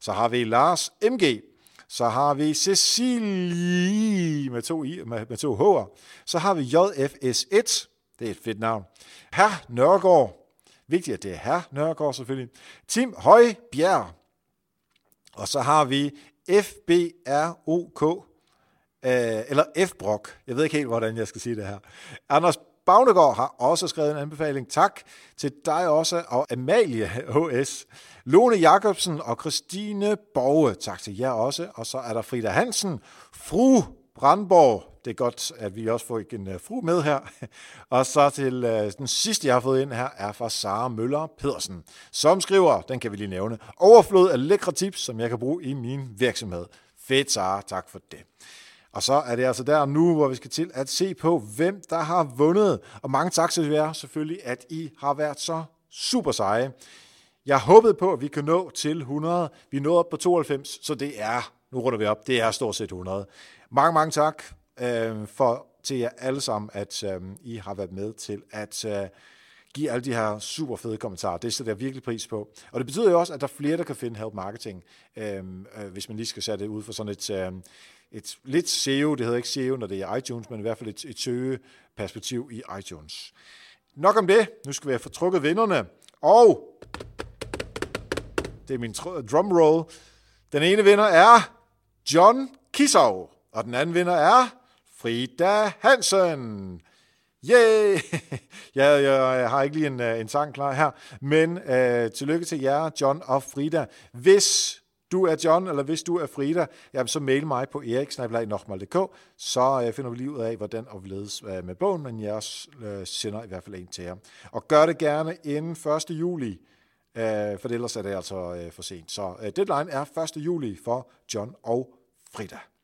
Så har vi Lars MG. Så har vi Cecilie med to, i, med, med to H'er. Så har vi JFS1. Det er et fedt navn. Herr Nørgaard. Vigtigt, at det er herr Nørgaard selvfølgelig. Tim Højbjerg. Og så har vi FBROK øh, eller F. Brock. Jeg ved ikke helt, hvordan jeg skal sige det her. Anders Bagnegård har også skrevet en anbefaling. Tak til dig også, og Amalie HS. Lone Jacobsen og Christine Borge. Tak til jer også. Og så er der Frida Hansen, fru Brandborg. Det er godt, at vi også får en øh, fru med her. Og så til øh, den sidste, jeg har fået ind her, er fra Sara Møller Pedersen, som skriver, den kan vi lige nævne, overflod af lækre tips, som jeg kan bruge i min virksomhed. Fedt, Sara. Tak for det. Og så er det altså der nu, hvor vi skal til at se på, hvem der har vundet. Og mange tak til jer selvfølgelig, at I har været så super seje. Jeg håbede på, at vi kan nå til 100. Vi nåede op på 92, så det er, nu runder vi op, det er stort set 100. Mange, mange tak øh, for til jer alle sammen, at øh, I har været med til at øh, give alle de her super fede kommentarer. Det sætter jeg virkelig pris på. Og det betyder jo også, at der er flere, der kan finde Help Marketing, øh, øh, hvis man lige skal sætte det ud for sådan et... Øh, et lidt SEO, det hedder ikke SEO, når det er iTunes, men i hvert fald et, et søgeperspektiv i iTunes. Nok om det. Nu skal vi have fortrukket vinderne. Og det er min drumroll. Den ene vinder er John Kisov, og den anden vinder er Frida Hansen. Yay! *laughs* ja, jeg har ikke lige en, øh, en sang klar her, men øh, tillykke til jer, John og Frida. Hvis du er John, eller hvis du er Frida, jamen, så mail mig på eriksnabelag.dk, så øh, finder vi lige ud af, hvordan og hvorledes øh, med bogen, men jeg øh, sender i hvert fald en til jer. Og gør det gerne inden 1. juli, for ellers er det altså for sent. Så deadline er 1. juli for John og Frida.